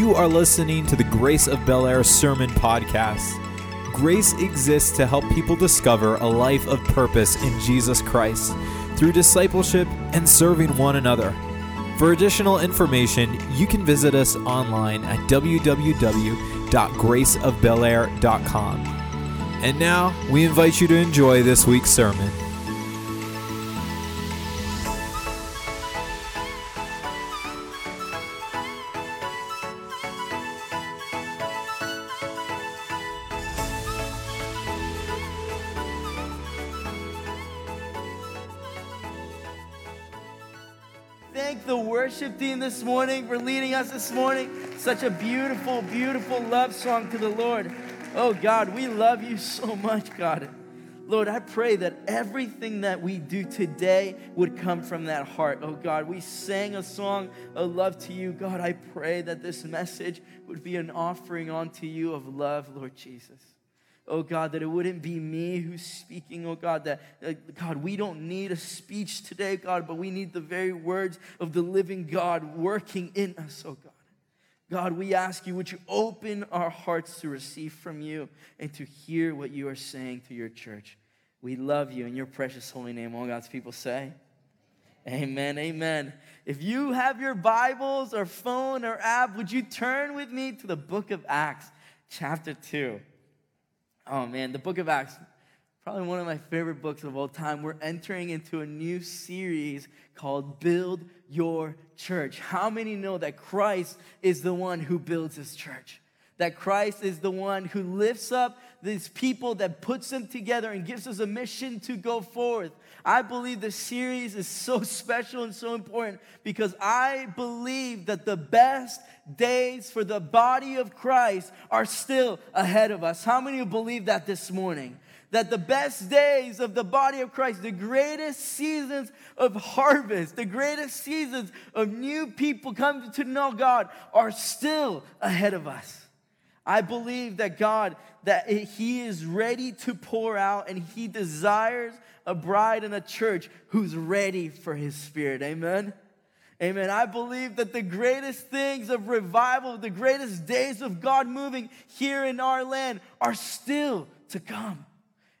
You are listening to the Grace of Bel Air Sermon Podcast. Grace exists to help people discover a life of purpose in Jesus Christ through discipleship and serving one another. For additional information, you can visit us online at www.graceofbelair.com. And now, we invite you to enjoy this week's sermon. Morning for leading us this morning. Such a beautiful, beautiful love song to the Lord. Oh God, we love you so much, God. Lord, I pray that everything that we do today would come from that heart. Oh God, we sang a song of love to you. God, I pray that this message would be an offering unto you of love, Lord Jesus oh God, that it wouldn't be me who's speaking, oh God, that, uh, God, we don't need a speech today, God, but we need the very words of the living God working in us, oh God. God, we ask you, would you open our hearts to receive from you and to hear what you are saying to your church? We love you in your precious holy name. All God's people say, Amen, amen. If you have your Bibles or phone or app, would you turn with me to the book of Acts, chapter 2? Oh man, the book of Acts, probably one of my favorite books of all time. We're entering into a new series called Build Your Church. How many know that Christ is the one who builds his church? That Christ is the one who lifts up these people, that puts them together and gives us a mission to go forth. I believe this series is so special and so important because I believe that the best days for the body of Christ are still ahead of us. How many believe that this morning? That the best days of the body of Christ, the greatest seasons of harvest, the greatest seasons of new people coming to know God are still ahead of us. I believe that God, that He is ready to pour out and He desires a bride and a church who's ready for His Spirit. Amen. Amen. I believe that the greatest things of revival, the greatest days of God moving here in our land are still to come.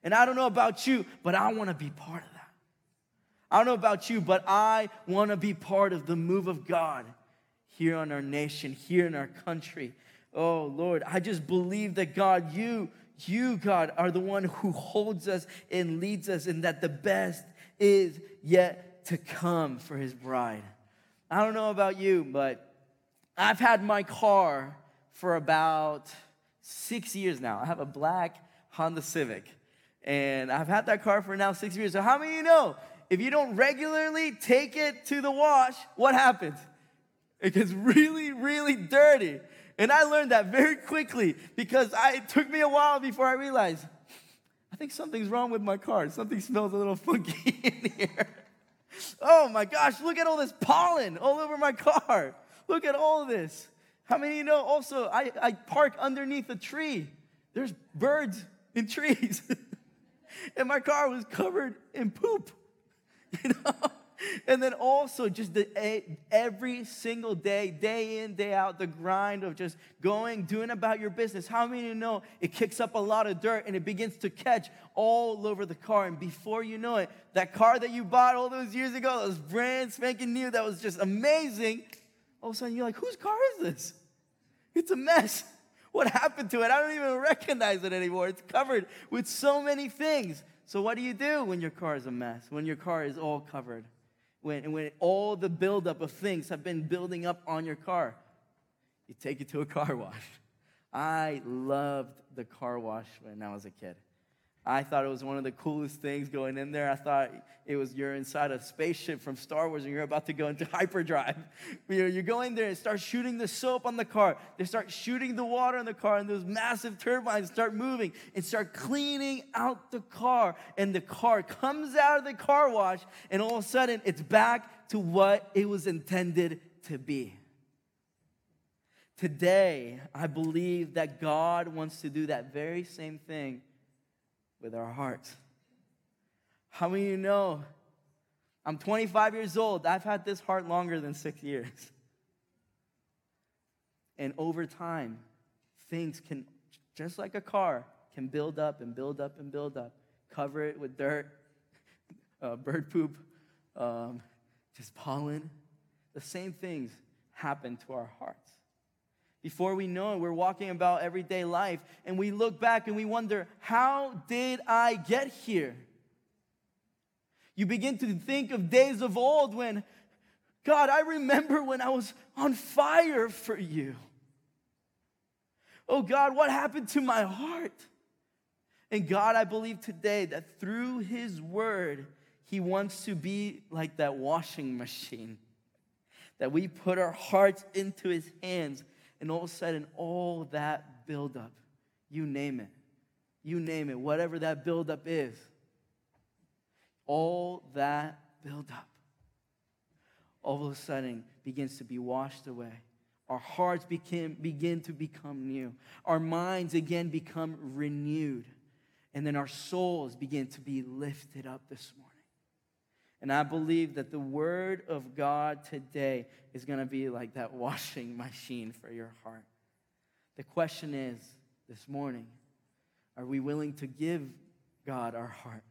And I don't know about you, but I want to be part of that. I don't know about you, but I want to be part of the move of God here on our nation, here in our country. Oh, Lord, I just believe that God, you, you, God, are the one who holds us and leads us, and that the best is yet to come for his bride. I don't know about you, but I've had my car for about six years now. I have a black Honda Civic, and I've had that car for now six years. So, how many of you know if you don't regularly take it to the wash, what happens? It gets really, really dirty. And I learned that very quickly because I, it took me a while before I realized I think something's wrong with my car. Something smells a little funky in here. Oh my gosh, look at all this pollen all over my car. Look at all this. How many of you know also I, I park underneath a tree? There's birds in trees. and my car was covered in poop. You know? And then also just the every single day, day in, day out, the grind of just going, doing about your business. How many of you know it kicks up a lot of dirt and it begins to catch all over the car? And before you know it, that car that you bought all those years ago, that was brand spanking new, that was just amazing, all of a sudden you're like, whose car is this? It's a mess. What happened to it? I don't even recognize it anymore. It's covered with so many things. So, what do you do when your car is a mess? When your car is all covered? When, when all the buildup of things have been building up on your car, you take it to a car wash. I loved the car wash when I was a kid. I thought it was one of the coolest things going in there. I thought it was you're inside a spaceship from Star Wars and you're about to go into hyperdrive. You know, you go in there and start shooting the soap on the car. They start shooting the water in the car, and those massive turbines start moving and start cleaning out the car. And the car comes out of the car wash, and all of a sudden it's back to what it was intended to be. Today, I believe that God wants to do that very same thing with our hearts. How many of you know I'm 25 years old? I've had this heart longer than six years. And over time, things can, just like a car, can build up and build up and build up. Cover it with dirt, uh, bird poop, um, just pollen. The same things happen to our hearts. Before we know it, we're walking about everyday life and we look back and we wonder, how did I get here? You begin to think of days of old when, God, I remember when I was on fire for you. Oh God, what happened to my heart? And God, I believe today that through His Word, He wants to be like that washing machine. That we put our hearts into His hands, and all of a sudden, all that buildup, you name it, you name it, whatever that buildup is, all that buildup, all of a sudden begins to be washed away our hearts became, begin to become new. Our minds again become renewed. And then our souls begin to be lifted up this morning. And I believe that the word of God today is going to be like that washing machine for your heart. The question is this morning are we willing to give God our heart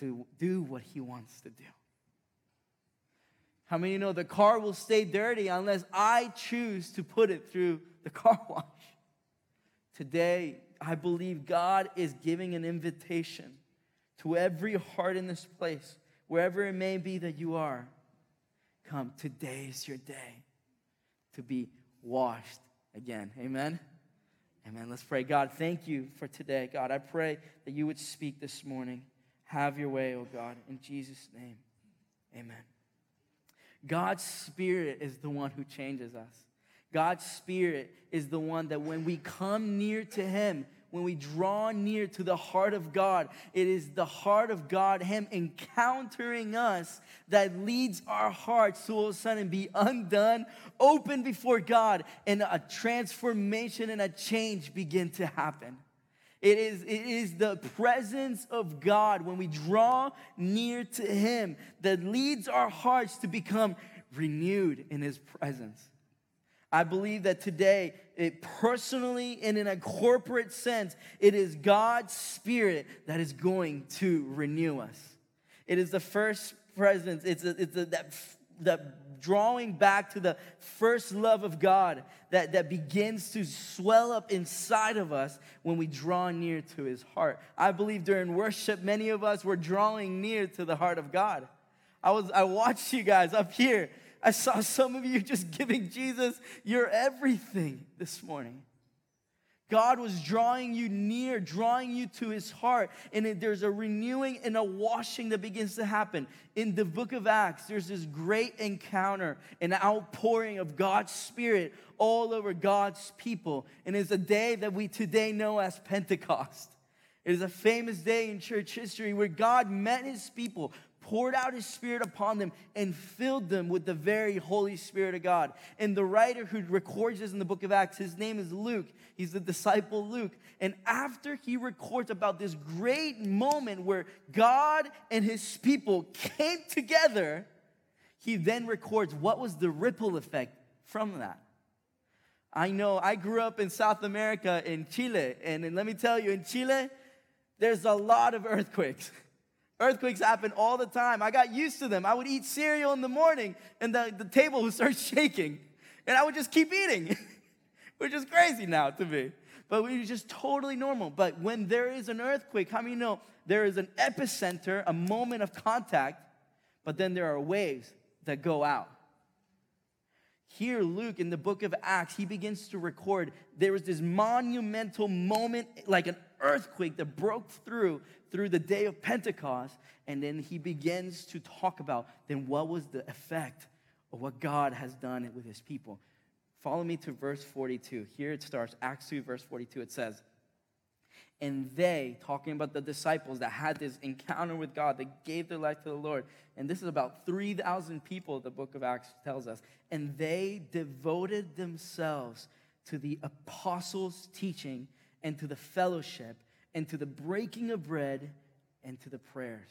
to do what he wants to do? How many know the car will stay dirty unless I choose to put it through the car wash? Today, I believe God is giving an invitation to every heart in this place, wherever it may be that you are. Come, today is your day to be washed again. Amen. Amen. Let's pray. God, thank you for today. God, I pray that you would speak this morning. Have your way, oh God, in Jesus' name. Amen. God's Spirit is the one who changes us. God's Spirit is the one that when we come near to Him, when we draw near to the heart of God, it is the heart of God, Him encountering us, that leads our hearts to all of a sudden be undone, open before God, and a transformation and a change begin to happen. It is, it is the presence of God when we draw near to Him that leads our hearts to become renewed in His presence. I believe that today, it personally and in a corporate sense, it is God's Spirit that is going to renew us. It is the first presence, it's, a, it's a, that, that drawing back to the first love of God that, that begins to swell up inside of us when we draw near to his heart. I believe during worship, many of us were drawing near to the heart of God. I was I watched you guys up here. I saw some of you just giving Jesus your everything this morning. God was drawing you near, drawing you to his heart. And there's a renewing and a washing that begins to happen. In the book of Acts, there's this great encounter, an outpouring of God's Spirit all over God's people. And it's a day that we today know as Pentecost. It is a famous day in church history where God met his people, poured out his spirit upon them and filled them with the very Holy Spirit of God. And the writer who records this in the book of Acts, his name is Luke. He's the disciple Luke. And after he records about this great moment where God and his people came together, he then records what was the ripple effect from that. I know I grew up in South America in Chile, and let me tell you, in Chile, there's a lot of earthquakes. Earthquakes happen all the time. I got used to them. I would eat cereal in the morning and the, the table would start shaking. And I would just keep eating, which is crazy now to me. But it was just totally normal. But when there is an earthquake, how many know there is an epicenter, a moment of contact, but then there are waves that go out? Here, Luke, in the book of Acts, he begins to record there was this monumental moment, like an earthquake that broke through through the day of Pentecost. And then he begins to talk about then what was the effect of what God has done with his people. Follow me to verse 42. Here it starts, Acts 2, verse 42. It says, and they, talking about the disciples that had this encounter with God, that gave their life to the Lord. And this is about 3,000 people, the book of Acts tells us. And they devoted themselves to the apostles' teaching and to the fellowship and to the breaking of bread and to the prayers.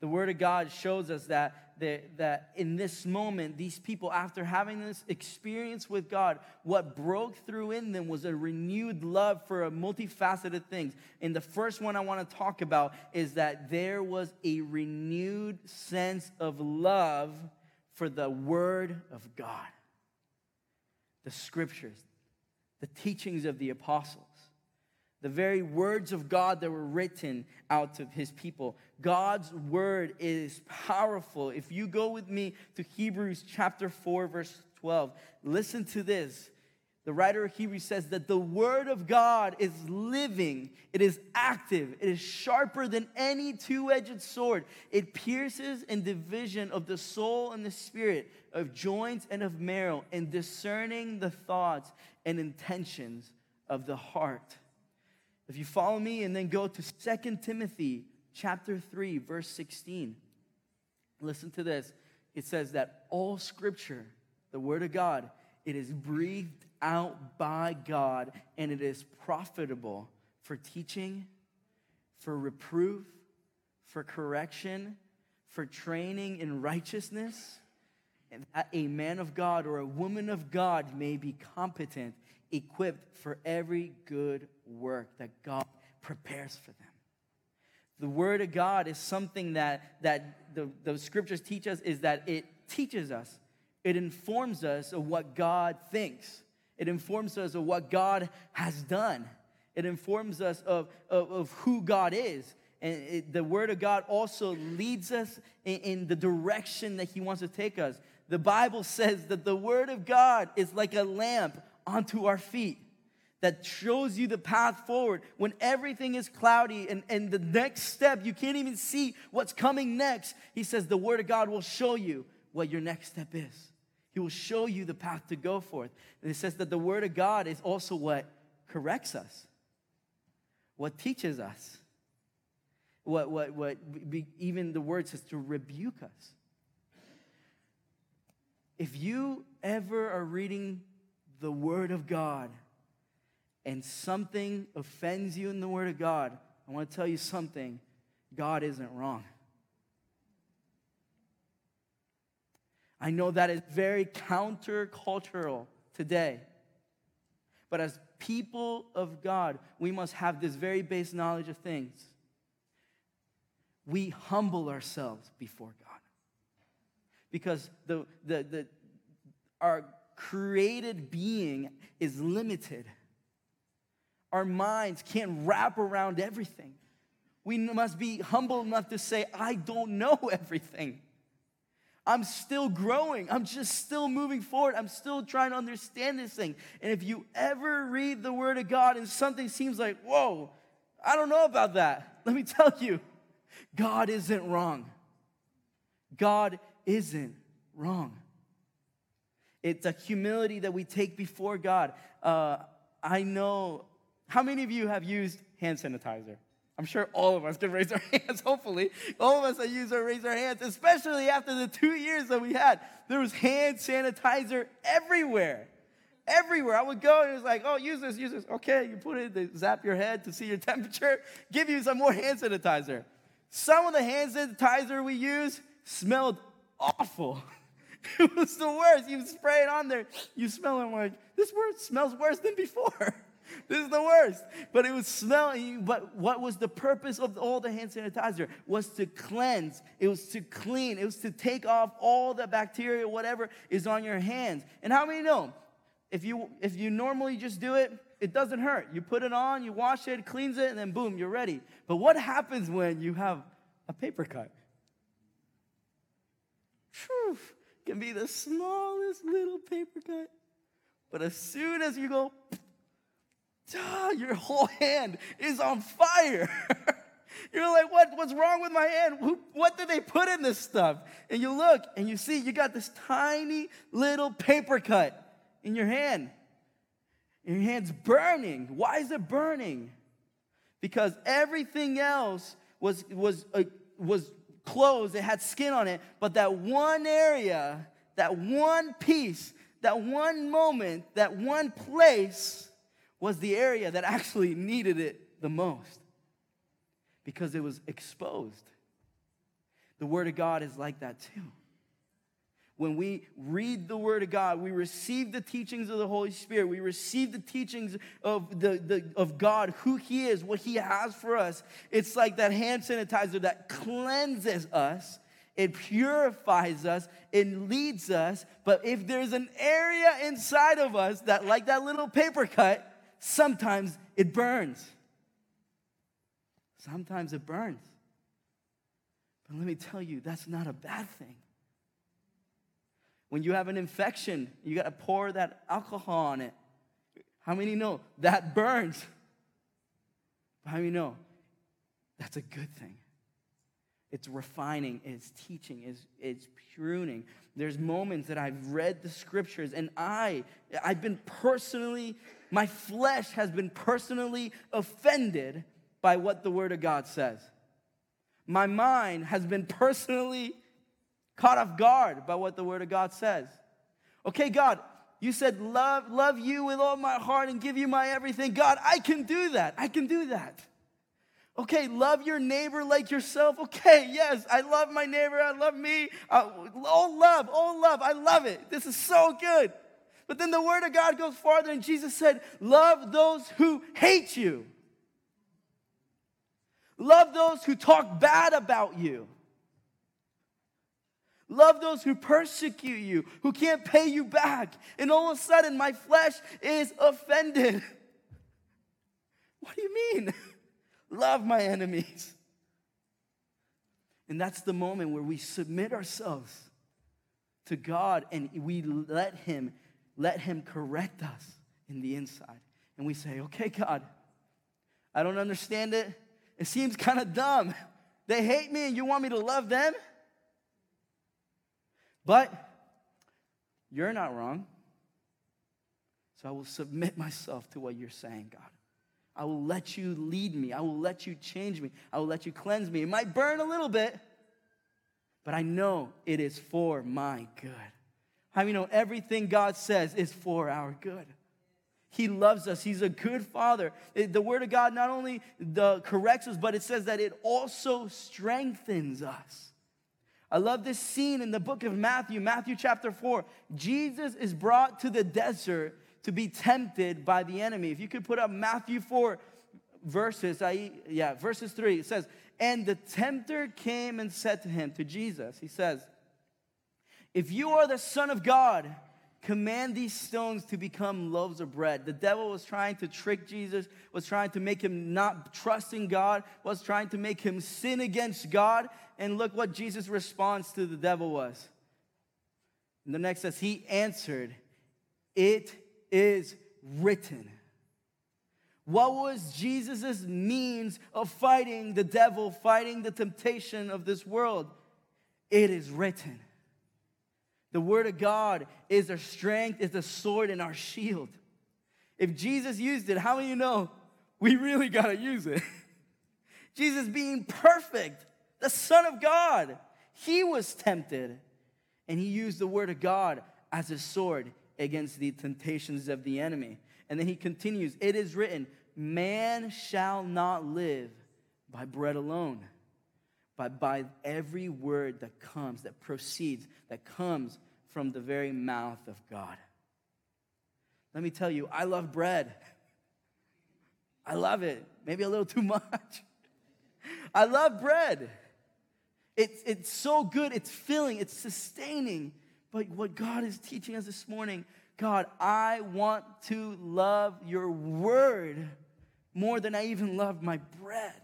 The Word of God shows us that, that, that in this moment, these people, after having this experience with God, what broke through in them was a renewed love for a multifaceted things. And the first one I want to talk about is that there was a renewed sense of love for the Word of God, the Scriptures, the teachings of the apostles the very words of God that were written out of his people. God's word is powerful. If you go with me to Hebrews chapter 4, verse 12, listen to this. The writer of Hebrews says that the word of God is living, it is active, it is sharper than any two edged sword. It pierces in division of the soul and the spirit, of joints and of marrow, and discerning the thoughts and intentions of the heart. If you follow me and then go to Second Timothy chapter 3 verse 16. Listen to this. It says that all scripture, the word of God, it is breathed out by God and it is profitable for teaching, for reproof, for correction, for training in righteousness, and that a man of God or a woman of God may be competent, equipped for every good work that God prepares for them. The Word of God is something that, that the, the scriptures teach us, is that it teaches us, it informs us of what God thinks, it informs us of what God has done, it informs us of, of, of who God is. And it, the Word of God also leads us in, in the direction that He wants to take us. The Bible says that the Word of God is like a lamp onto our feet that shows you the path forward when everything is cloudy and, and the next step, you can't even see what's coming next. He says the Word of God will show you what your next step is. He will show you the path to go forth. And it says that the Word of God is also what corrects us, what teaches us, what, what, what even the Word says to rebuke us. If you ever are reading the Word of God, and something offends you in the Word of God, I want to tell you something God isn't wrong. I know that is very countercultural today. But as people of God, we must have this very base knowledge of things. We humble ourselves before God. Because the, the, the, our created being is limited our minds can't wrap around everything. We must be humble enough to say, I don't know everything. I'm still growing. I'm just still moving forward. I'm still trying to understand this thing. And if you ever read the Word of God and something seems like, whoa, I don't know about that, let me tell you, God isn't wrong. God isn't wrong. It's a humility that we take before God. Uh, I know how many of you have used hand sanitizer? I'm sure all of us can raise our hands, hopefully. All of us have used or raise our hands, especially after the two years that we had. There was hand sanitizer everywhere. Everywhere. I would go and it was like, oh, use this, use this. Okay, you put it, they zap your head to see your temperature, give you some more hand sanitizer. Some of the hand sanitizer we used smelled awful. it was the worst. You spray it on there, you smell it like, this word smells worse than before. this is the worst. But it was smelling. But what was the purpose of all the hand sanitizer? Was to cleanse. It was to clean. It was to take off all the bacteria, whatever is on your hands. And how many know? If you if you normally just do it, it doesn't hurt. You put it on, you wash it, cleans it, and then boom, you're ready. But what happens when you have a paper cut? Whew, can be the smallest little paper cut. But as soon as you go ah, your whole hand is on fire. You're like, what, what's wrong with my hand? Who, what did they put in this stuff? And you look and you see you got this tiny little paper cut in your hand. And your hand's burning. Why is it burning? Because everything else was, was, uh, was closed, it had skin on it, but that one area, that one piece, that one moment, that one place was the area that actually needed it the most because it was exposed. The Word of God is like that too. When we read the Word of God, we receive the teachings of the Holy Spirit. We receive the teachings of, the, the, of God, who He is, what He has for us. It's like that hand sanitizer that cleanses us, it purifies us, it leads us. But if there's an area inside of us that, like that little paper cut, sometimes it burns. Sometimes it burns. But let me tell you, that's not a bad thing. When you have an infection, you got to pour that alcohol on it. How many know that burns? How many know that's a good thing? It's refining, it's teaching, it's, it's pruning. There's moments that I've read the scriptures and I, I've been personally, my flesh has been personally offended by what the Word of God says. My mind has been personally caught off guard by what the Word of God says. Okay, God, you said love, love you with all my heart and give you my everything. God, I can do that. I can do that. Okay, love your neighbor like yourself. Okay, yes, I love my neighbor. I love me. Uh, all love, all love. I love it. This is so good. But then the word of God goes farther, and Jesus said, Love those who hate you. Love those who talk bad about you. Love those who persecute you, who can't pay you back. And all of a sudden, my flesh is offended. What do you mean? Love my enemies. And that's the moment where we submit ourselves to God and we let Him, let Him correct us in the inside. And we say, okay, God, I don't understand it. It seems kind of dumb. They hate me and you want me to love them? But you're not wrong. So I will submit myself to what you're saying, God. I will let you lead me. I will let you change me. I will let you cleanse me. It might burn a little bit, but I know it is for my good. I many know everything God says is for our good? He loves us. He's a good father. The word of God not only the corrects us, but it says that it also strengthens us. I love this scene in the book of Matthew, Matthew chapter 4. Jesus is brought to the desert to be tempted by the enemy. If you could put up Matthew 4 verses, I, yeah, verses 3, it says, And the tempter came and said to him, to Jesus, he says, If you are the Son of God, command these stones to become loaves of bread. The devil was trying to trick Jesus, was trying to make him not trust in God, was trying to make him sin against God. And look what Jesus' response to the devil was. And the next says, He answered, It is written. What was Jesus' means of fighting the devil, fighting the temptation of this world? It is written. The Word of God is our strength, is the sword and our shield. If Jesus used it, how do you know we really got to use it? Jesus being perfect, the Son of God, he was tempted and he used the Word of God as his sword against the temptations of the enemy. And then he continues, It is written, Man shall not live by bread alone but by every word that comes, that proceeds, that comes from the very mouth of God. Let me tell you, I love bread. I love it, maybe a little too much. I love bread. It's, it's so good, it's filling, it's sustaining. But what God is teaching us this morning, God, I want to love your word more than I even love my bread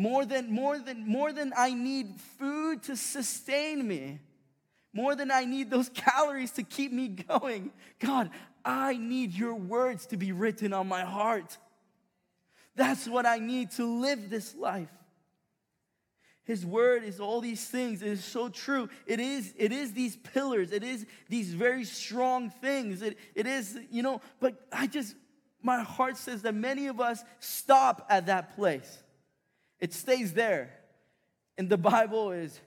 more than more than more than I need food to sustain me, more than I need those calories to keep me going. God, I need your words to be written on my heart. That's what I need to live this life. His word is all these things. It is so true. It is, it is these pillars. It is these very strong things. It, it is, you know, but I just, my heart says that many of us stop at that place. It stays there. And the Bible is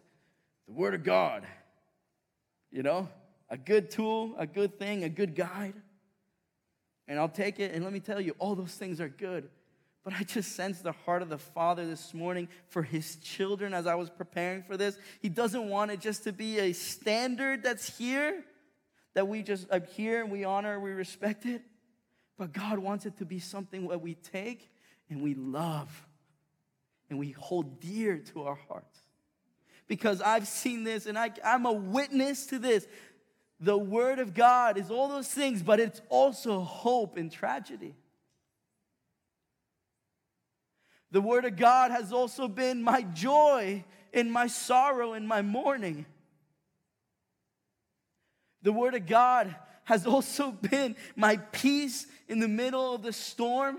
the Word of God. You know, a good tool, a good thing, a good guide. And I'll take it, and let me tell you, all those things are good. But I just sense the heart of the Father this morning for his children as I was preparing for this. He doesn't want it just to be a standard that's here, that we just are here and we honor, we respect it. But God wants it to be something that we take and we love and we hold dear to our hearts. Because I've seen this and I, I'm a witness to this. The Word of God is all those things, but it's also hope in tragedy. The Word of God has also been my joy in my sorrow and my mourning. The Word of God has also been my peace in the middle of the storm.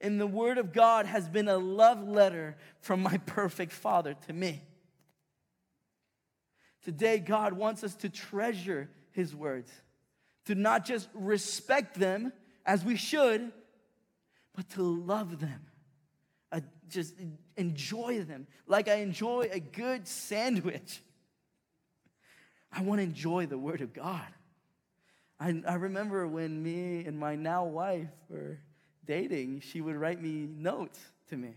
And the Word of God has been a love letter from my perfect Father to me. Today, God wants us to treasure His words, to not just respect them as we should, but to love them, uh, just enjoy them like I enjoy a good sandwich. I want to enjoy the Word of God. I, I remember when me and my now wife were dating, she would write me notes to me.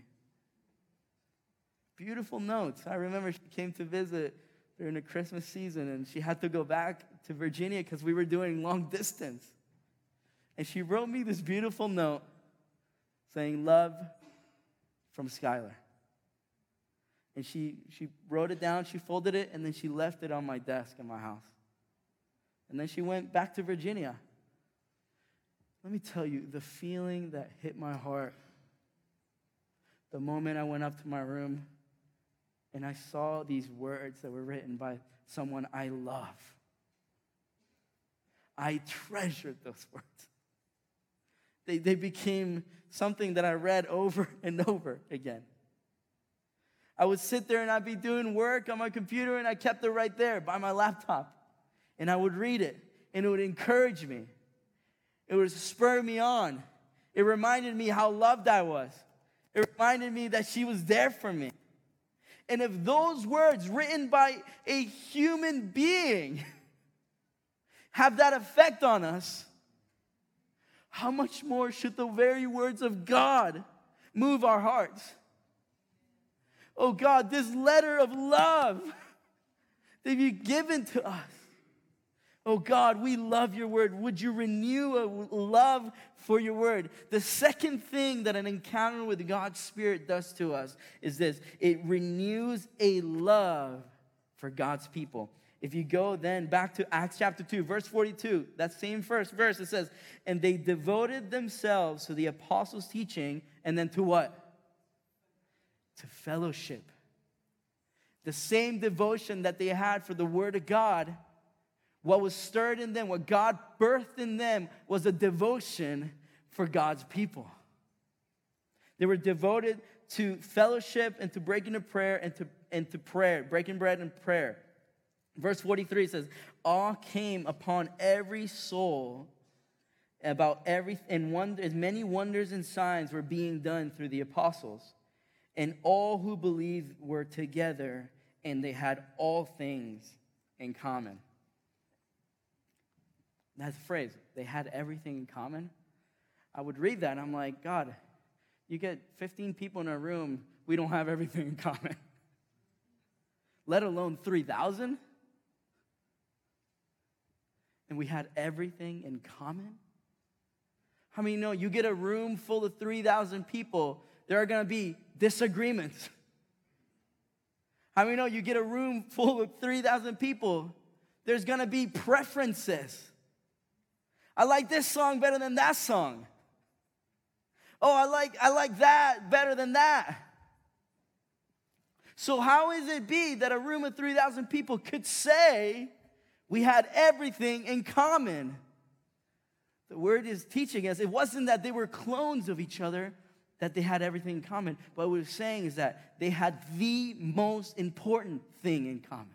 Beautiful notes. I remember she came to visit during the Christmas season and she had to go back to Virginia because we were doing long distance. And she wrote me this beautiful note saying, Love from Skylar. And she, she wrote it down, she folded it, and then she left it on my desk in my house. And then she went back to Virginia. Let me tell you the feeling that hit my heart the moment I went up to my room and I saw these words that were written by someone I love. I treasured those words. They, they became something that I read over and over again. I would sit there and I'd be doing work on my computer and I kept it right there by my laptop. And I would read it and it would encourage me. It would spur me on. It reminded me how loved I was. It reminded me that she was there for me. And if those words written by a human being have that effect on us, how much more should the very words of God move our hearts? Oh God, this letter of love that you've given to us. Oh God, we love your word. Would you renew a love for your word? The second thing that an encounter with God's Spirit does to us is this it renews a love for God's people. If you go then back to Acts chapter 2, verse 42, that same first verse, it says, And they devoted themselves to the apostles' teaching, and then to what? To fellowship. The same devotion that they had for the word of God what was stirred in them, what God birthed in them, was a devotion for God's people. They were devoted to fellowship and to breaking of prayer and to, and to prayer, breaking bread and prayer. Verse 43 says, Awe came upon every soul about every and wonder, as many wonders and signs were being done through the apostles. And all who believed were together, and they had all things in common. That phrase, they had everything in common. I would read that and I'm like, God, you get 15 people in a room, we don't have everything in common. Let alone 3,000. And we had everything in common. How many know you get a room full of 3,000 people, there are gonna be disagreements. How many know you get a room full of 3,000 people, there's gonna be preferences. I like this song better than that song. Oh, I like, I like that better than that. So, how is it be that a room of 3,000 people could say we had everything in common? The word is teaching us it wasn't that they were clones of each other, that they had everything in common. What we're saying is that they had the most important thing in common.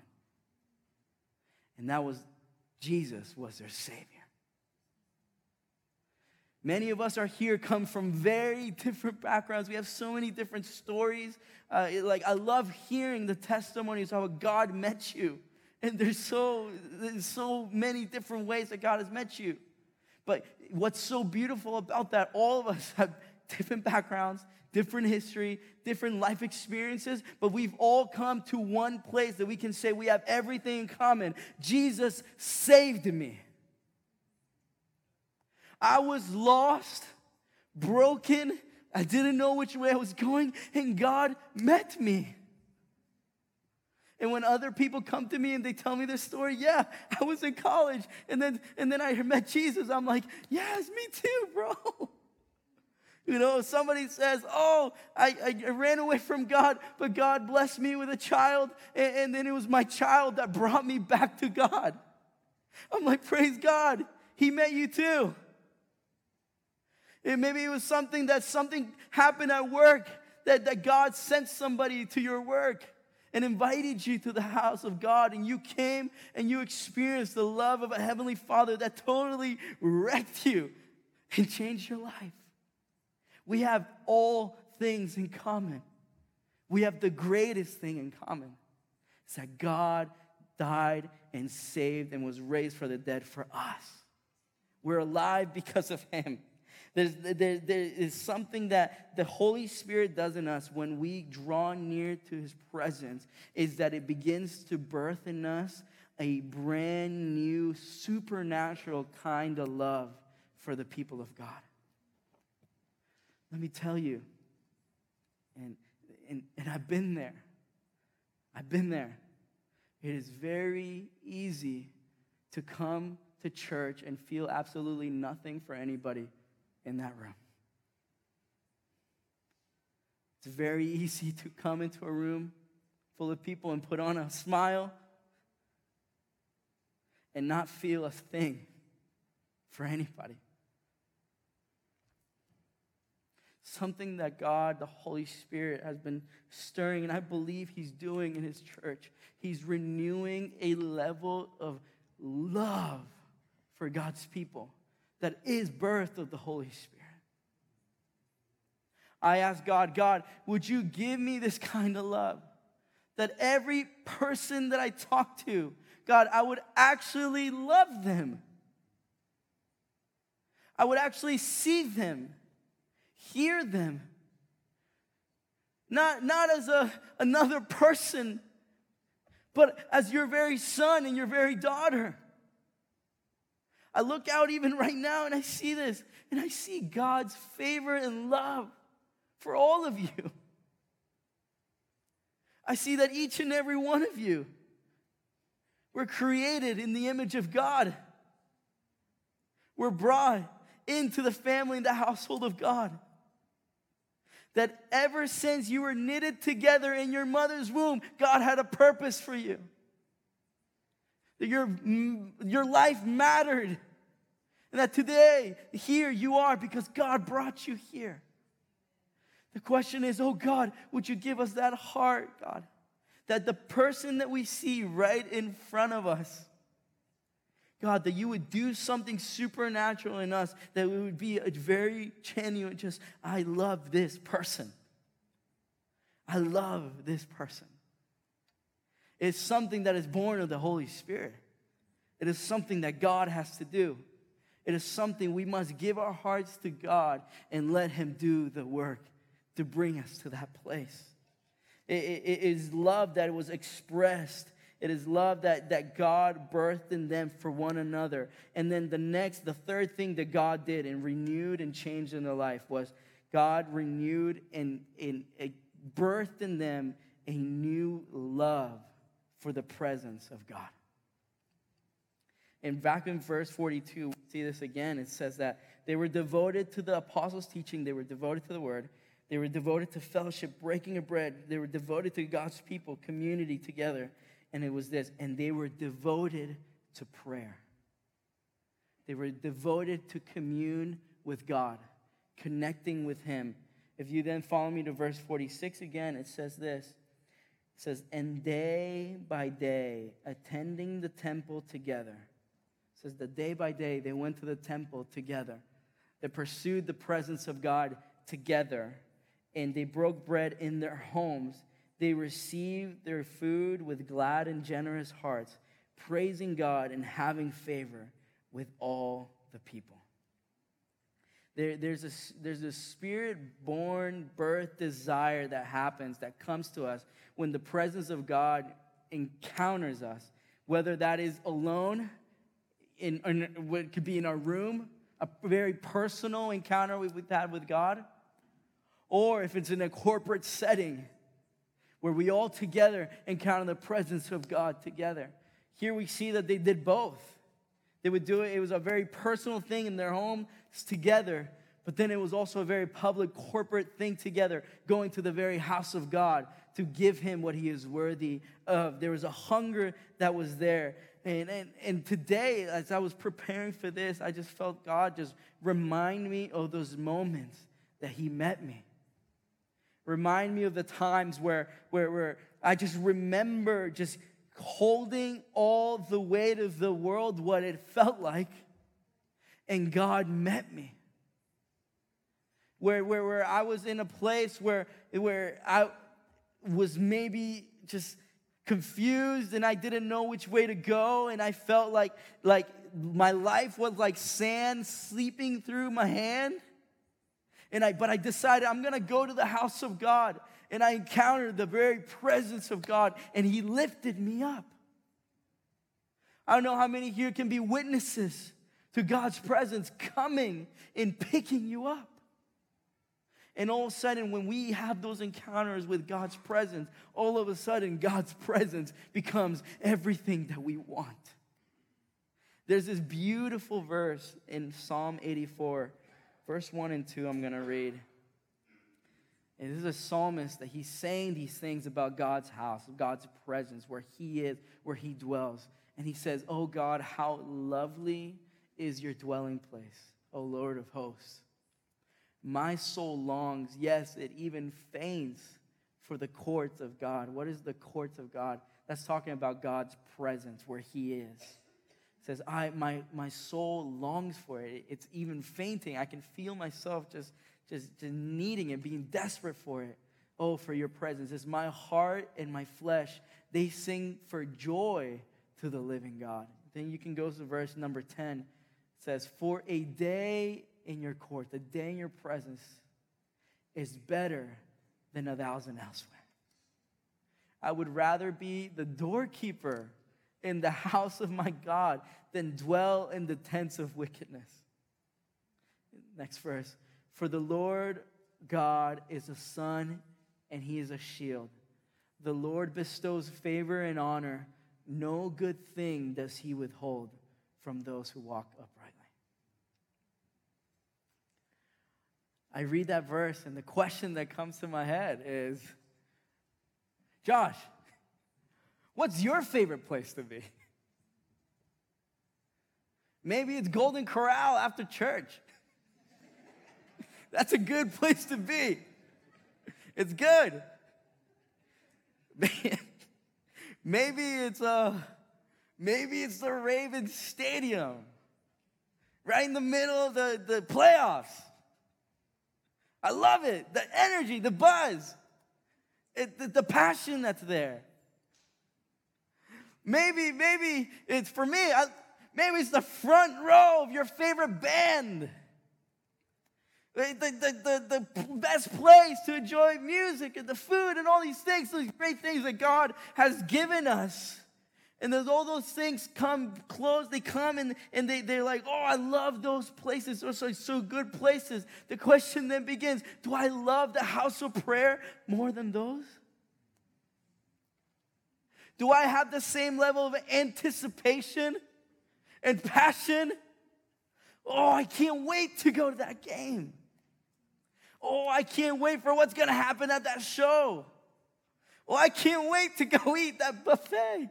And that was Jesus was their Savior. Many of us are here, come from very different backgrounds. We have so many different stories. Uh, like, I love hearing the testimonies of how God met you. And there's so, there's so many different ways that God has met you. But what's so beautiful about that, all of us have different backgrounds, different history, different life experiences, but we've all come to one place that we can say we have everything in common. Jesus saved me. I was lost, broken, I didn't know which way I was going, and God met me. And when other people come to me and they tell me their story, yeah, I was in college and then and then I met Jesus, I'm like, yes, me too, bro. You know, somebody says, Oh, I, I ran away from God, but God blessed me with a child, and, and then it was my child that brought me back to God. I'm like, Praise God, He met you too. And maybe it was something that something happened at work that, that God sent somebody to your work and invited you to the house of God, and you came and you experienced the love of a heavenly Father that totally wrecked you and changed your life. We have all things in common. We have the greatest thing in common. It's that God died and saved and was raised for the dead for us. We're alive because of Him. There's, there, there is something that the Holy Spirit does in us when we draw near to His presence, is that it begins to birth in us a brand new supernatural kind of love for the people of God. Let me tell you, and, and, and I've been there. I've been there. It is very easy to come to church and feel absolutely nothing for anybody in that room. It's very easy to come into a room full of people and put on a smile and not feel a thing for anybody. something that God, the Holy Spirit, has been stirring, and I believe He's doing in His church. He's renewing a level of love for God's people that is birth of the Holy Spirit. I ask God, God, would you give me this kind of love? That every person that I talk to, God, I would actually love them. I would actually see them hear them. Not, not as a, another person, but as your very son and your very daughter. I look out even right now and I see this, and I see God's favor and love for all of you. I see that each and every one of you were created in the image of God. We're brought into the family and the household of God that ever since you were knitted together in your mother's womb, God had a purpose for you. That your, mm, your life mattered. And that today, here you are because God brought you here. The question is, oh God, would you give us that heart, God? That the person that we see right in front of us, God, that you would do something supernatural in us, that we would be a very genuine, just, I love this person. I love this person. It's something that is born of the Holy Spirit. It is something that God has to do. It is something we must give our hearts to God and let Him do the work to bring us to that place. it, it, it is love that was expressed it is love that, that God birthed in them for one another. And then the next, the third thing that God did and renewed and changed in their life was God renewed and, and, birthed in them a new love for the presence of God. And back in verse 42, we see this again. It says that they were devoted to the apostles' teaching, they were devoted to the word, they were devoted to fellowship, breaking of bread, they were devoted to God's people, community together and it was this, and they were devoted to prayer. They were devoted to commune with God, connecting with Him. If you then follow me to verse 46 again, it says this. It says, and day by day, attending the temple together. It says that day by day they went to the temple together. They pursued the presence of God together, and they broke bread in their homes they received their food with glad and generous hearts, praising God and having favor with all the people. There, there's, a, there's a spirit born birth desire that happens, that comes to us when the presence of God encounters us, whether that is alone, in, in what could be in our room, a very personal encounter we've had with God, or if it's in a corporate setting where we all together encounter the presence of God together. Here we see that they did both. They would do it, it was a very personal thing in their homes together, but then it was also a very public corporate thing together, going to the very house of God to give him what he is worthy of. There was a hunger that was there. And, and, and today, as I was preparing for this, I just felt God just remind me of those moments that he met me. Remind me of the times where, where, where I just remember just holding all the weight of the world, what it felt like, and God met me. Where, where, where I was in a place where, where I was maybe just confused and I didn't know which way to go, and I felt like, like my life was like sand sleeping through my hand. And I, but I decided I'm gonna go to the house of God. And I encountered the very presence of God, and He lifted me up. I don't know how many here can be witnesses to God's presence coming and picking you up. And all of a sudden, when we have those encounters with God's presence, all of a sudden, God's presence becomes everything that we want. There's this beautiful verse in Psalm 84, verse 1 and 2, I'm going to read. And this is a psalmist that he's saying these things about God's house, God's presence, where he is, where he dwells. And he says, Oh God, how lovely is your dwelling place, O Lord of hosts. My soul longs, yes, it even faints for the courts of God. What is the courts of God? That's talking about God's presence, where he is. It says, I, my, my soul longs for it. It's even fainting. I can feel myself just, just, just needing it, being desperate for it. Oh, for your presence. It's my heart and my flesh. They sing for joy to the living God. Then you can go to verse number 10. It says, For a day in your court, a day in your presence is better than a thousand elsewhere. I would rather be the doorkeeper in the house of my God than dwell in the tents of wickedness. Next verse. For the Lord God is a sun and he is a shield. The Lord bestows favor and honor. No good thing does he withhold from those who walk uprightly. I read that verse, and the question that comes to my head is Josh, what's your favorite place to be? Maybe it's Golden Corral after church. That's a good place to be. It's good. Maybe it's uh maybe it's the Ravens Stadium. Right in the middle of the, the playoffs. I love it. The energy, the buzz, it, the, the passion that's there. Maybe, maybe it's for me, I, maybe it's the front row of your favorite band. The, the, the, the, best place to enjoy music and the food and all these things, these great things that God has given us. And as all those things come close, they come and, and they, they're like, oh, I love those places. Those are so good places. The question then begins Do I love the house of prayer more than those? Do I have the same level of anticipation and passion? Oh, I can't wait to go to that game. Oh, I can't wait for what's to happen at that show. Oh, I can't wait to go eat that buffet.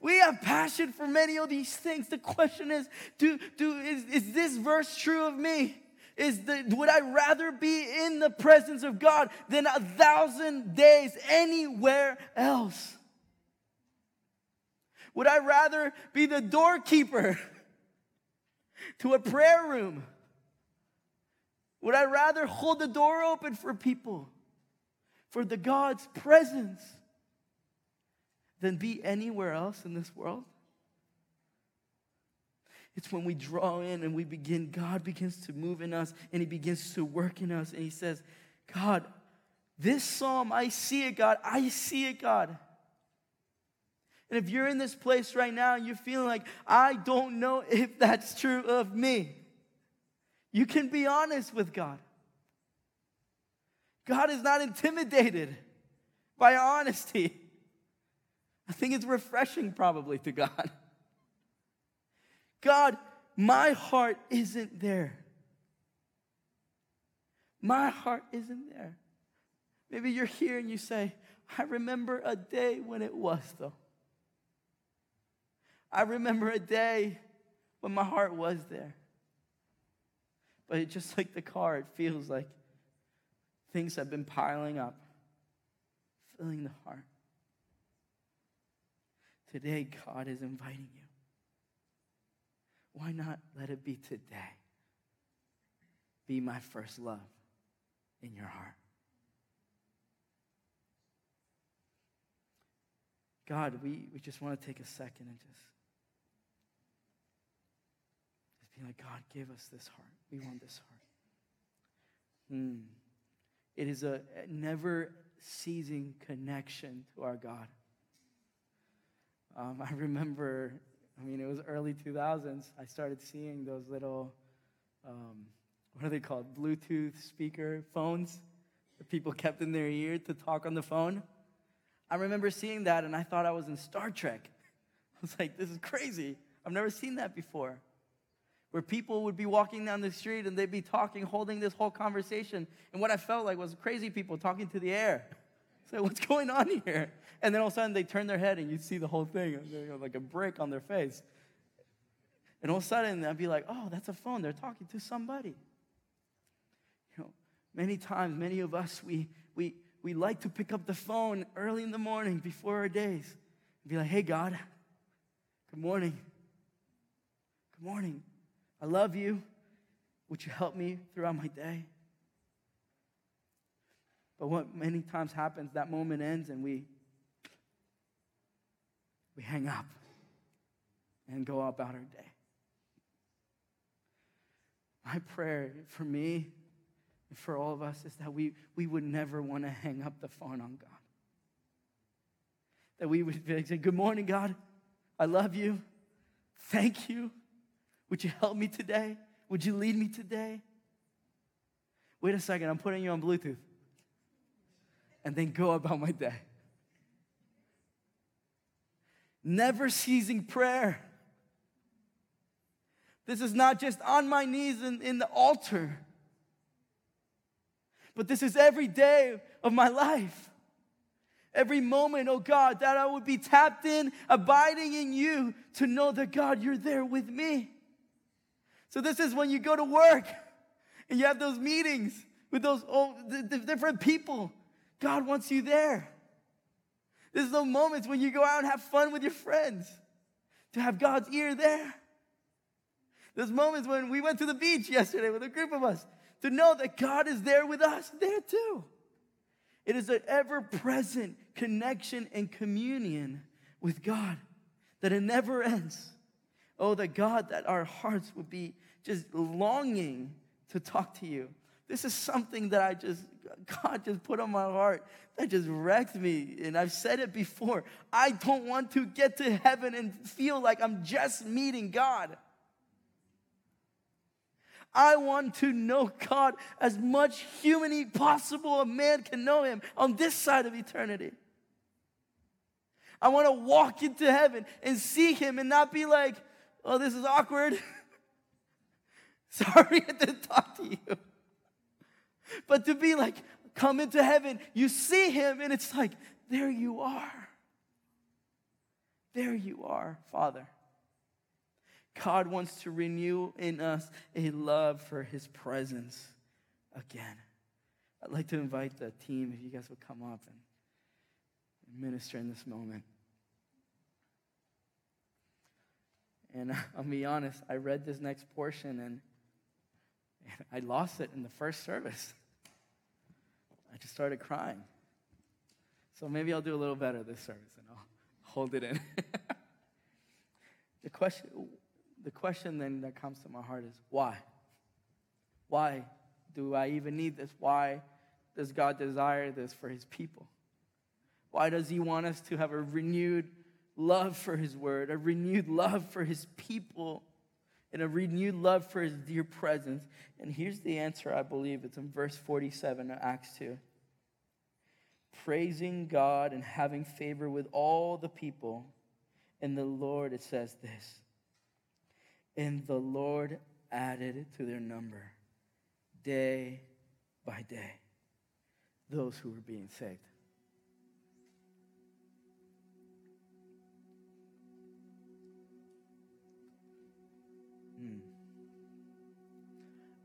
We have passion for many of these things. The question is, do, do, is, is this verse true of me? Is the, would I rather be in the presence of God than a thousand days anywhere else? Would I rather be the doorkeeper to a prayer room? Would I rather hold the door open for people, for the God's presence? than be anywhere else in this world? It's when we draw in and we begin, God begins to move in us and He begins to work in us. And He says, God, this psalm, I see it, God. I see it, God. And if you're in this place right now and you're feeling like, I don't know if that's true of me, you can be honest with God. God is not intimidated by honesty. I think it's refreshing, probably, to God. God, my heart isn't there. My heart isn't there. Maybe you're here and you say, I remember a day when it was, though. I remember a day when my heart was there. But it, just like the car, it feels like things have been piling up, filling the heart. Today, God is inviting you. Why not let it be today? Be my first love in your heart. God, we, we just want to take a second and just, just be like, God, give us this heart. We want this heart. Hmm. It is a never ceasing connection to our God. Um, I remember, I mean, it was early 2000s. I started seeing those little, um, what are they called? Bluetooth speaker phones that people kept in their ear to talk on the phone. I remember seeing that and I thought I was in Star Trek. I was like, this is crazy. I've never seen that before. Where people would be walking down the street and they'd be talking, holding this whole conversation. And what I felt like was crazy people talking to the air. So what's going on here? And then all of a sudden they turn their head and you'd see the whole thing, like a break on their face. And all of a sudden I'd be like, oh, that's a phone. They're talking to somebody. You know, many times, many of us, we, we, we like to pick up the phone early in the morning before our days and be like, hey, God, good morning. Good morning. I love you. Would you help me throughout my day? But what many times happens, that moment ends and we we hang up and go about our day. My prayer for me and for all of us is that we, we would never want to hang up the phone on God. That we would say, Good morning, God. I love you. Thank you. Would you help me today? Would you lead me today? Wait a second, I'm putting you on Bluetooth. And then go about my day. Never ceasing prayer. This is not just on my knees in, in the altar, but this is every day of my life. Every moment, oh God, that I would be tapped in, abiding in you to know that God, you're there with me. So, this is when you go to work and you have those meetings with those oh, the, the different people. God wants you there. There's those moments when you go out and have fun with your friends to have God's ear there. There's moments when we went to the beach yesterday with a group of us to know that God is there with us, there too. It is an ever present connection and communion with God that it never ends. Oh, that God, that our hearts would be just longing to talk to you. This is something that I just, God just put on my heart that just wrecked me. And I've said it before. I don't want to get to heaven and feel like I'm just meeting God. I want to know God as much humanly possible a man can know him on this side of eternity. I want to walk into heaven and see him and not be like, oh, this is awkward. Sorry I didn't talk to you. But to be like, come into heaven, you see him, and it's like, there you are. There you are, Father. God wants to renew in us a love for his presence again. I'd like to invite the team, if you guys would come up and minister in this moment. And I'll be honest, I read this next portion and, and I lost it in the first service. I just started crying. So maybe I'll do a little better this service and I'll hold it in. the question the question then that comes to my heart is why? Why do I even need this? Why does God desire this for his people? Why does he want us to have a renewed love for his word, a renewed love for his people, and a renewed love for his dear presence? And here's the answer, I believe. It's in verse 47 of Acts 2. Praising God and having favor with all the people. And the Lord, it says this. And the Lord added to their number day by day those who were being saved.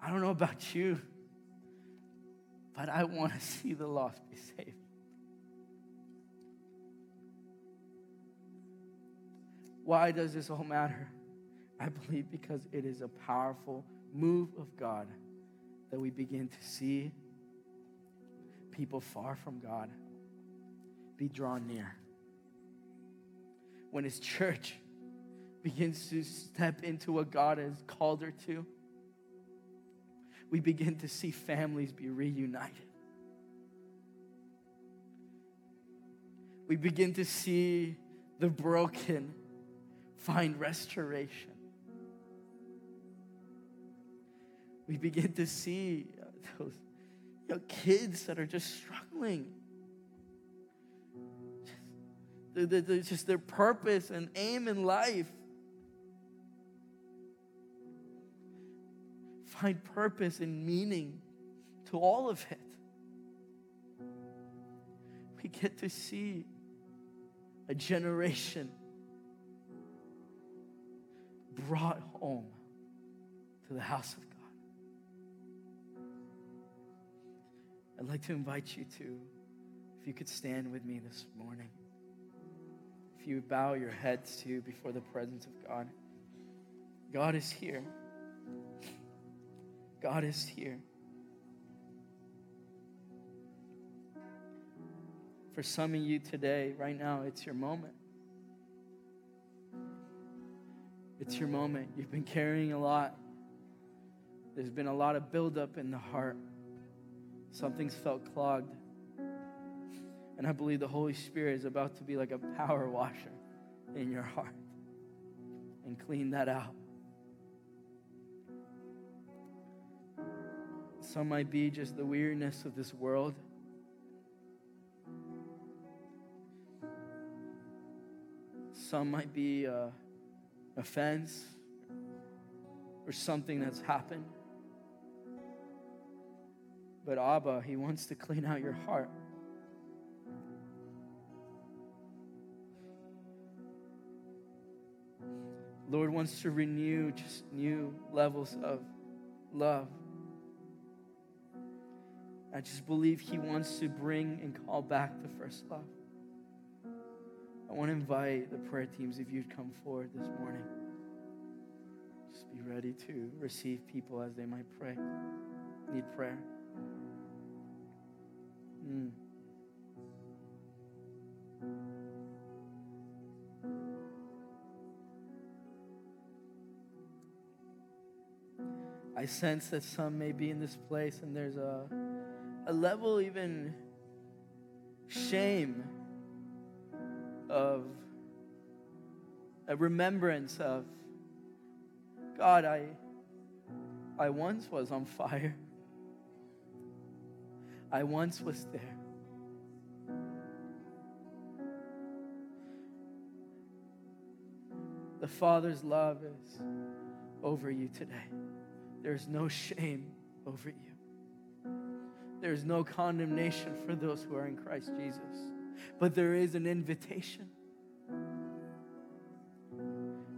I don't know about you, but I want to see the lost be saved. Why does this all matter? I believe because it is a powerful move of God that we begin to see people far from God be drawn near. When His church begins to step into what God has called her to, we begin to see families be reunited. We begin to see the broken find restoration. We begin to see uh, those you know, kids that are just struggling. Just, just their purpose and aim in life. Find purpose and meaning to all of it. We get to see a generation brought home to the house of God. I'd like to invite you to, if you could stand with me this morning. If you bow your heads to before the presence of God. God is here. God is here. For some of you today, right now, it's your moment. It's your moment. You've been carrying a lot. There's been a lot of buildup in the heart. Something's felt clogged. And I believe the Holy Spirit is about to be like a power washer in your heart and clean that out. Some might be just the weirdness of this world. Some might be uh, offense or something that's happened. But Abba, He wants to clean out your heart. Lord wants to renew just new levels of love. I just believe He wants to bring and call back the first love. I want to invite the prayer teams if you'd come forward this morning. Just be ready to receive people as they might pray, need prayer. Mm. I sense that some may be in this place and there's a, a level, even shame of a remembrance of God, I, I once was on fire. I once was there. The Father's love is over you today. There's no shame over you. There's no condemnation for those who are in Christ Jesus. But there is an invitation.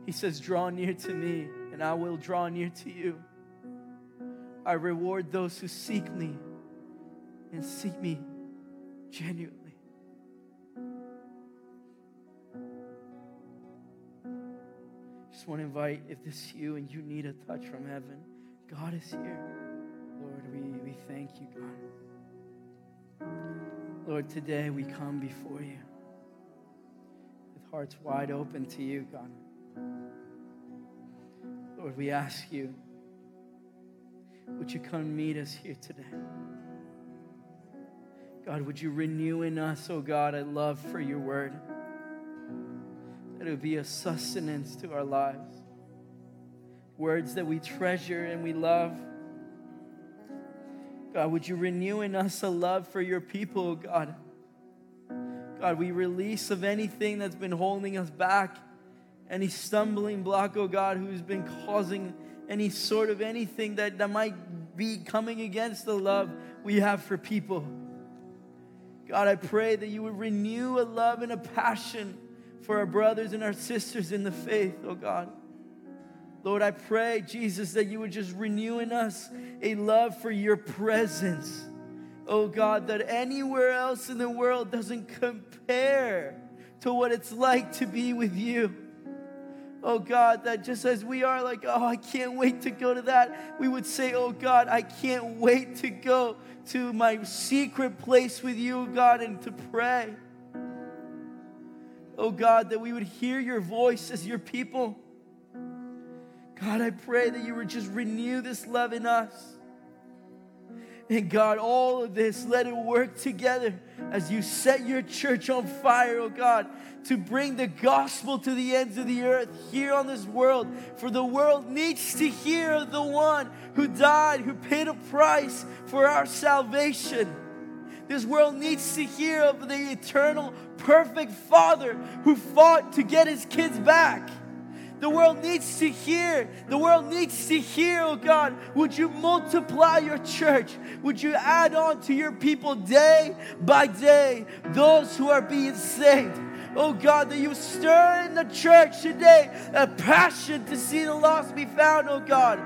He says, Draw near to me, and I will draw near to you. I reward those who seek me and seek me genuinely. Just want to invite if this is you and you need a touch from heaven, God is here. We, we thank you, God. Lord, today we come before you with hearts wide open to you, God. Lord, we ask you, would you come meet us here today? God, would you renew in us, oh God, a love for your word? That it would be a sustenance to our lives. Words that we treasure and we love. God, would you renew in us a love for your people, God? God, we release of anything that's been holding us back, any stumbling block, oh God, who's been causing any sort of anything that, that might be coming against the love we have for people. God, I pray that you would renew a love and a passion for our brothers and our sisters in the faith, oh God. Lord, I pray, Jesus, that you would just renew in us a love for your presence. Oh God, that anywhere else in the world doesn't compare to what it's like to be with you. Oh God, that just as we are like, oh, I can't wait to go to that, we would say, oh God, I can't wait to go to my secret place with you, God, and to pray. Oh God, that we would hear your voice as your people. God, I pray that you would just renew this love in us. And God, all of this, let it work together as you set your church on fire, oh God, to bring the gospel to the ends of the earth here on this world. For the world needs to hear the one who died, who paid a price for our salvation. This world needs to hear of the eternal, perfect Father who fought to get his kids back. The world needs to hear. The world needs to hear, oh God. Would you multiply your church? Would you add on to your people day by day those who are being saved? Oh God, that you stir in the church today a passion to see the lost be found, oh God.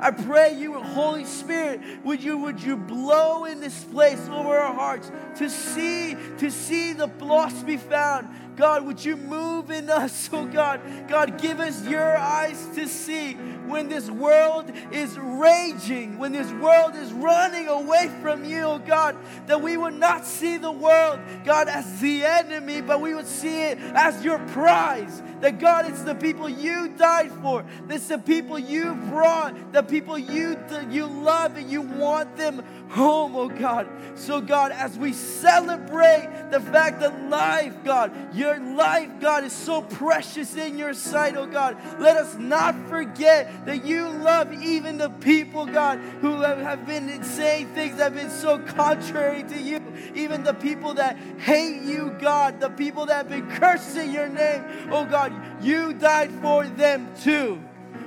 I pray you, Holy Spirit, would you would you blow in this place over our hearts to see to see the lost be found. God, would you move in us, oh God? God, give us your eyes to see when this world is raging, when this world is running away from you, oh God, that we would not see the world, God, as the enemy, but we would see it as your prize. That God, it's the people you died for, it's the people you brought, the people you, you love and you want them home, oh God. So, God, as we celebrate the fact that life, God, your life, God, is so precious in your sight, oh God, let us not forget that you love even the people, God, who have been saying things that have been so contrary to you, even the people that hate you, God, the people that have been cursing your name, oh God, you died for them too.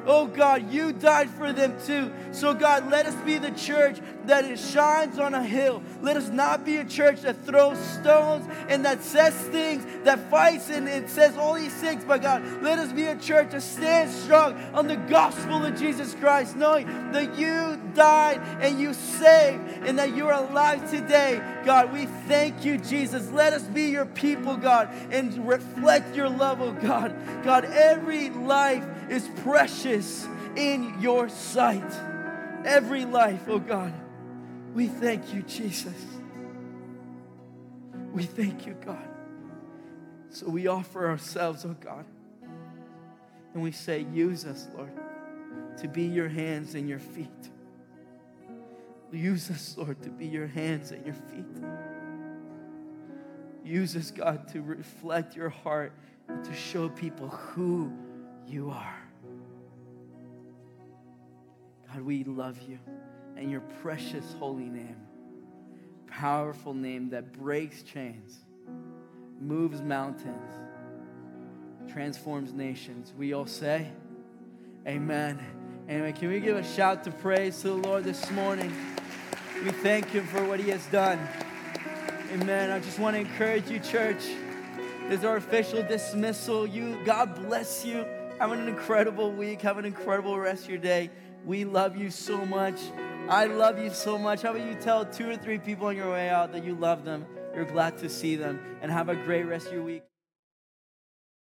Oh God, you died for them too. So God, let us be the church that it shines on a hill. Let us not be a church that throws stones and that says things, that fights and it says all these things. But God, let us be a church that stands strong on the gospel of Jesus Christ, knowing that you died and you saved and that you're alive today. God, we thank you, Jesus. Let us be your people, God, and reflect your love, oh God. God, every life is precious in your sight. Every life, oh God. We thank you, Jesus. We thank you, God. So we offer ourselves, oh God. And we say, use us, Lord, to be your hands and your feet. Use us, Lord, to be your hands and your feet. Use us, God, to reflect your heart and to show people who you are. God, we love you and your precious holy name. Powerful name that breaks chains, moves mountains, transforms nations. We all say, Amen. Amen. Can we give a shout to praise to the Lord this morning? We thank Him for what He has done. Amen. I just want to encourage you, church. This is our official dismissal. You, God bless you. Have an incredible week. Have an incredible rest of your day. We love you so much. I love you so much. How about you tell two or three people on your way out that you love them, you're glad to see them, and have a great rest of your week.